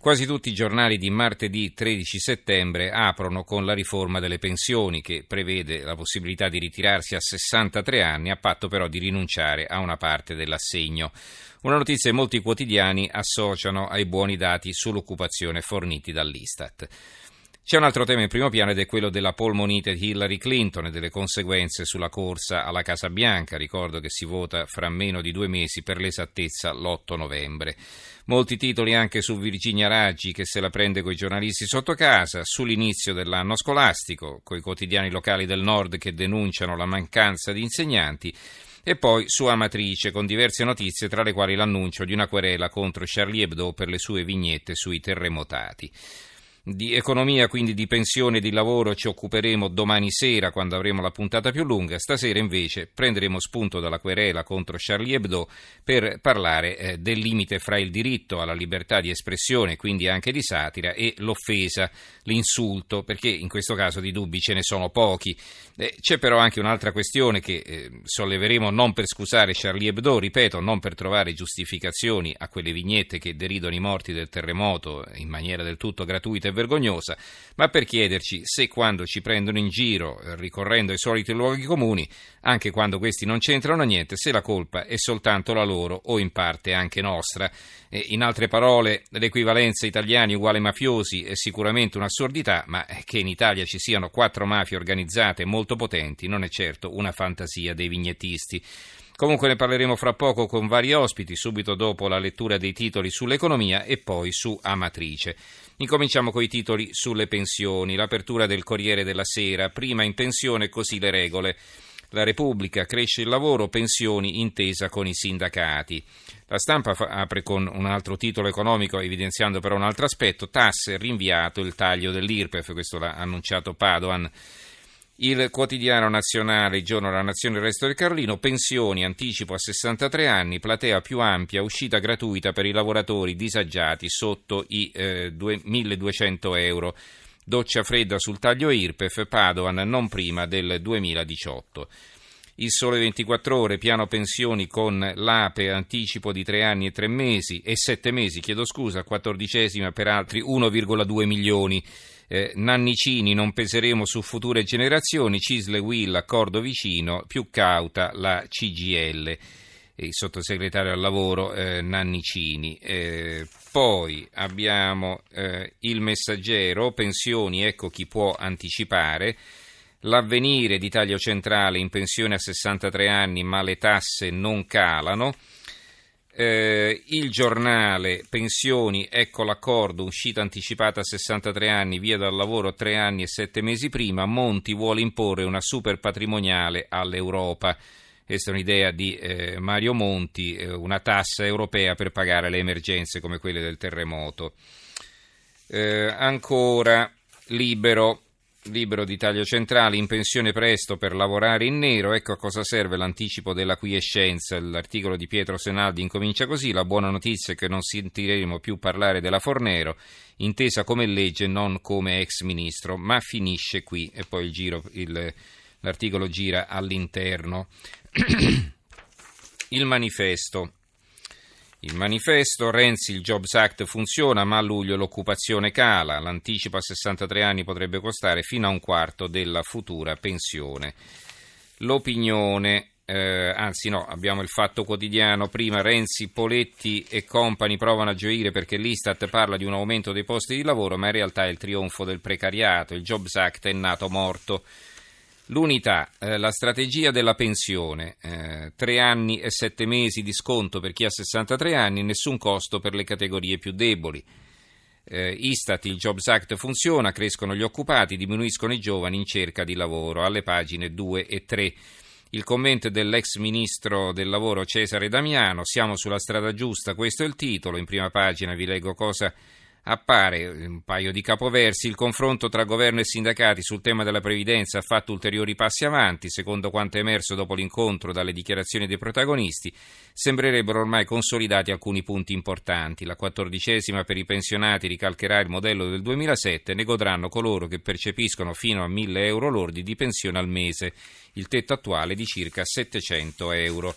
Quasi tutti i giornali di martedì 13 settembre aprono con la riforma delle pensioni che prevede la possibilità di ritirarsi a 63 anni a patto però di rinunciare a una parte dell'assegno. Una notizia che molti quotidiani associano ai buoni dati sull'occupazione forniti dall'Istat. C'è un altro tema in primo piano ed è quello della polmonite di Hillary Clinton e delle conseguenze sulla corsa alla Casa Bianca. Ricordo che si vota fra meno di due mesi, per l'esattezza l'8 novembre. Molti titoli anche su Virginia Raggi che se la prende coi giornalisti sotto casa, sull'inizio dell'anno scolastico, coi quotidiani locali del nord che denunciano la mancanza di insegnanti e poi su Amatrice con diverse notizie tra le quali l'annuncio di una querela contro Charlie Hebdo per le sue vignette sui terremotati. Di economia, quindi di pensione e di lavoro ci occuperemo domani sera quando avremo la puntata più lunga. Stasera invece prenderemo spunto dalla querela contro Charlie Hebdo per parlare eh, del limite fra il diritto alla libertà di espressione, quindi anche di satira, e l'offesa, l'insulto, perché in questo caso di dubbi ce ne sono pochi. Eh, c'è però anche un'altra questione che eh, solleveremo non per scusare Charlie Hebdo, ripeto, non per trovare giustificazioni a quelle vignette che deridono i morti del terremoto in maniera del tutto gratuita e vergognosa, ma per chiederci se quando ci prendono in giro eh, ricorrendo ai soliti luoghi comuni, anche quando questi non c'entrano niente, se la colpa è soltanto la loro o in parte anche nostra. In altre parole, l'equivalenza italiani uguale mafiosi è sicuramente un'assurdità, ma che in Italia ci siano quattro mafie organizzate molto potenti non è certo una fantasia dei vignettisti. Comunque ne parleremo fra poco con vari ospiti, subito dopo la lettura dei titoli sull'economia e poi su Amatrice. Incominciamo con i titoli sulle pensioni. L'apertura del Corriere della Sera, prima in pensione, così le regole. La Repubblica cresce il lavoro, pensioni, intesa con i sindacati. La stampa apre con un altro titolo economico, evidenziando però un altro aspetto, tasse, rinviato il taglio dell'IRPEF, questo l'ha annunciato Padoan. Il quotidiano nazionale, il giorno della nazione, il resto del Carlino, pensioni, anticipo a 63 anni, platea più ampia, uscita gratuita per i lavoratori disagiati sotto i eh, 1200 euro. Doccia fredda sul taglio IRPEF, Padoan non prima del 2018. Il sole 24 ore, piano pensioni con l'APE, anticipo di 3 anni e 3 mesi e 7 mesi, chiedo scusa, quattordicesima per altri 1,2 milioni eh, Nannicini non peseremo su future generazioni, Cisle Will accordo vicino, più cauta la CGL, il sottosegretario al lavoro eh, Nannicini. Eh, poi abbiamo eh, il messaggero, pensioni, ecco chi può anticipare. L'avvenire di taglio centrale in pensione a 63 anni, ma le tasse non calano. Eh, il giornale, pensioni, ecco l'accordo, uscita anticipata a 63 anni, via dal lavoro 3 anni e 7 mesi prima, Monti vuole imporre una super patrimoniale all'Europa. Questa è un'idea di eh, Mario Monti, eh, una tassa europea per pagare le emergenze come quelle del terremoto. Eh, ancora, libero, libero di taglio centrale, in pensione presto per lavorare in nero, ecco a cosa serve l'anticipo della quiescenza. L'articolo di Pietro Senaldi incomincia così, la buona notizia è che non sentiremo più parlare della Fornero, intesa come legge, non come ex ministro, ma finisce qui e poi il giro, il, l'articolo gira all'interno. il manifesto. Il manifesto Renzi il Jobs Act funziona ma a luglio l'occupazione cala, l'anticipo a 63 anni potrebbe costare fino a un quarto della futura pensione. L'opinione, eh, anzi no, abbiamo il fatto quotidiano, prima Renzi, Poletti e compagni provano a gioire perché l'Istat parla di un aumento dei posti di lavoro ma in realtà è il trionfo del precariato, il Jobs Act è nato morto. L'unità, eh, la strategia della pensione, eh, tre anni e sette mesi di sconto per chi ha 63 anni, nessun costo per le categorie più deboli. Eh, Istat, il Jobs Act funziona, crescono gli occupati, diminuiscono i giovani in cerca di lavoro, alle pagine 2 e 3. Il commento dell'ex ministro del lavoro Cesare Damiano, siamo sulla strada giusta, questo è il titolo, in prima pagina vi leggo cosa appare un paio di capoversi, il confronto tra governo e sindacati sul tema della previdenza ha fatto ulteriori passi avanti, secondo quanto è emerso dopo l'incontro dalle dichiarazioni dei protagonisti, sembrerebbero ormai consolidati alcuni punti importanti. La quattordicesima per i pensionati ricalcherà il modello del 2007 e ne godranno coloro che percepiscono fino a 1000 euro lordi di pensione al mese, il tetto attuale di circa 700 euro.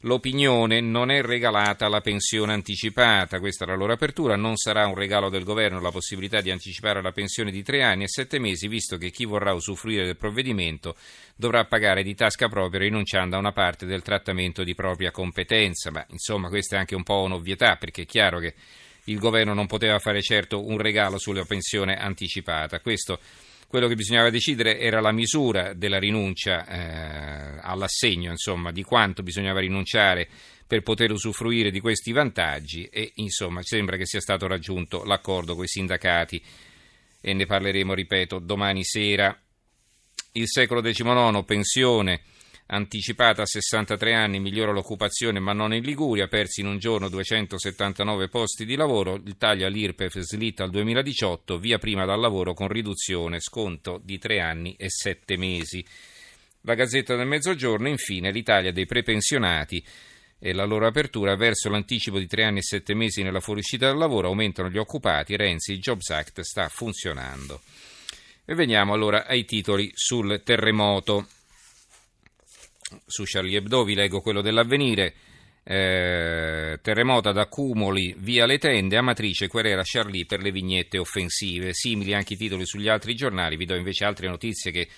L'opinione non è regalata la pensione anticipata, questa è la loro apertura, non sarà un regalo del governo la possibilità di anticipare la pensione di tre anni e sette mesi, visto che chi vorrà usufruire del provvedimento dovrà pagare di tasca propria rinunciando a una parte del trattamento di propria competenza. Ma insomma questa è anche un po' un'ovvietà, perché è chiaro che il governo non poteva fare certo un regalo sulla pensione anticipata. Questo quello che bisognava decidere era la misura della rinuncia eh, all'assegno, insomma, di quanto bisognava rinunciare per poter usufruire di questi vantaggi e insomma sembra che sia stato raggiunto l'accordo con i sindacati e ne parleremo, ripeto, domani sera. Il secolo XIX, pensione anticipata a 63 anni, migliora l'occupazione ma non in Liguria, persi in un giorno 279 posti di lavoro, il taglio all'IRPEF slitta al 2018, via prima dal lavoro con riduzione, sconto di 3 anni e 7 mesi. La Gazzetta del Mezzogiorno, infine, l'Italia dei prepensionati e la loro apertura verso l'anticipo di 3 anni e 7 mesi nella fuoriuscita dal lavoro, aumentano gli occupati, Renzi, il Jobs Act sta funzionando. E veniamo allora ai titoli sul terremoto su Charlie Hebdo, vi leggo quello dell'avvenire. Eh, terremoto ad accumuli via le tende, Amatrice querela Charlie per le vignette offensive. Simili anche i titoli sugli altri giornali, vi do invece altre notizie che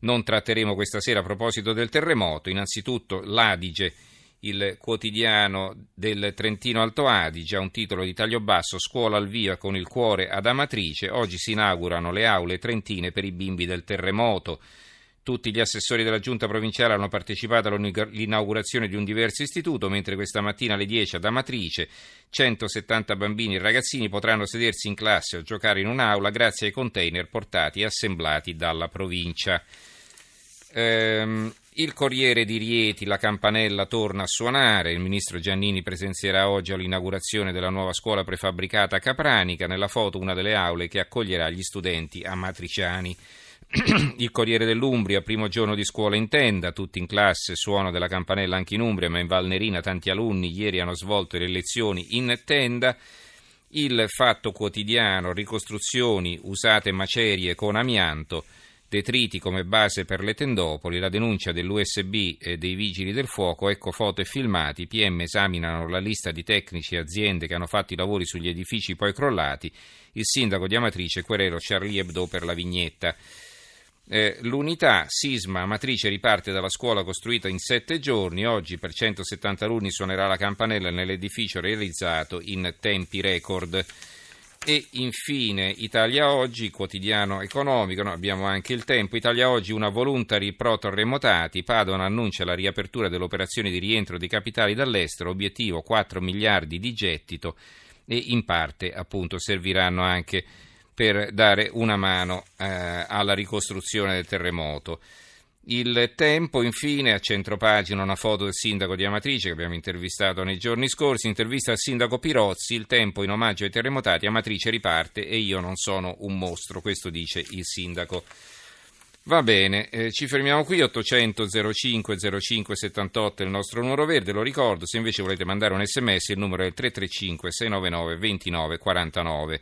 non tratteremo questa sera a proposito del terremoto. Innanzitutto l'Adige, il quotidiano del Trentino Alto Adige, ha un titolo di taglio basso, scuola al via con il cuore ad Amatrice. Oggi si inaugurano le aule trentine per i bimbi del terremoto. Tutti gli assessori della giunta provinciale hanno partecipato all'inaugurazione di un diverso istituto, mentre questa mattina alle 10 ad Amatrice 170 bambini e ragazzini potranno sedersi in classe o giocare in un'aula grazie ai container portati e assemblati dalla provincia. Ehm, il Corriere di Rieti, la campanella torna a suonare. Il ministro Giannini presenzierà oggi all'inaugurazione della nuova scuola prefabbricata Capranica. Nella foto una delle aule che accoglierà gli studenti amatriciani. Il Corriere dell'Umbria, primo giorno di scuola in tenda, tutti in classe, suono della campanella anche in Umbria, ma in Valnerina tanti alunni ieri hanno svolto le lezioni in tenda. Il Fatto Quotidiano, ricostruzioni, usate macerie con amianto, detriti come base per le tendopoli, la denuncia dell'USB e dei vigili del fuoco, ecco foto e filmati, PM esaminano la lista di tecnici e aziende che hanno fatto i lavori sugli edifici poi crollati, il sindaco di Amatrice querelo Charlie Hebdo per la vignetta. Eh, l'unità sisma matrice riparte dalla scuola costruita in sette giorni. Oggi per 170 alunni suonerà la campanella nell'edificio realizzato in tempi record. E infine Italia Oggi, quotidiano economico, no, abbiamo anche il tempo. Italia Oggi, una voluntary pro terremotati. Padoan annuncia la riapertura dell'operazione di rientro di capitali dall'estero, obiettivo 4 miliardi di gettito e in parte appunto serviranno anche per dare una mano eh, alla ricostruzione del terremoto. Il tempo, infine, a centropagina una foto del sindaco di Amatrice che abbiamo intervistato nei giorni scorsi, intervista al sindaco Pirozzi, il tempo in omaggio ai terremotati, Amatrice riparte e io non sono un mostro, questo dice il sindaco. Va bene, eh, ci fermiamo qui, 800 05 05 78 è il nostro numero verde, lo ricordo, se invece volete mandare un sms il numero è 335 699 29 49.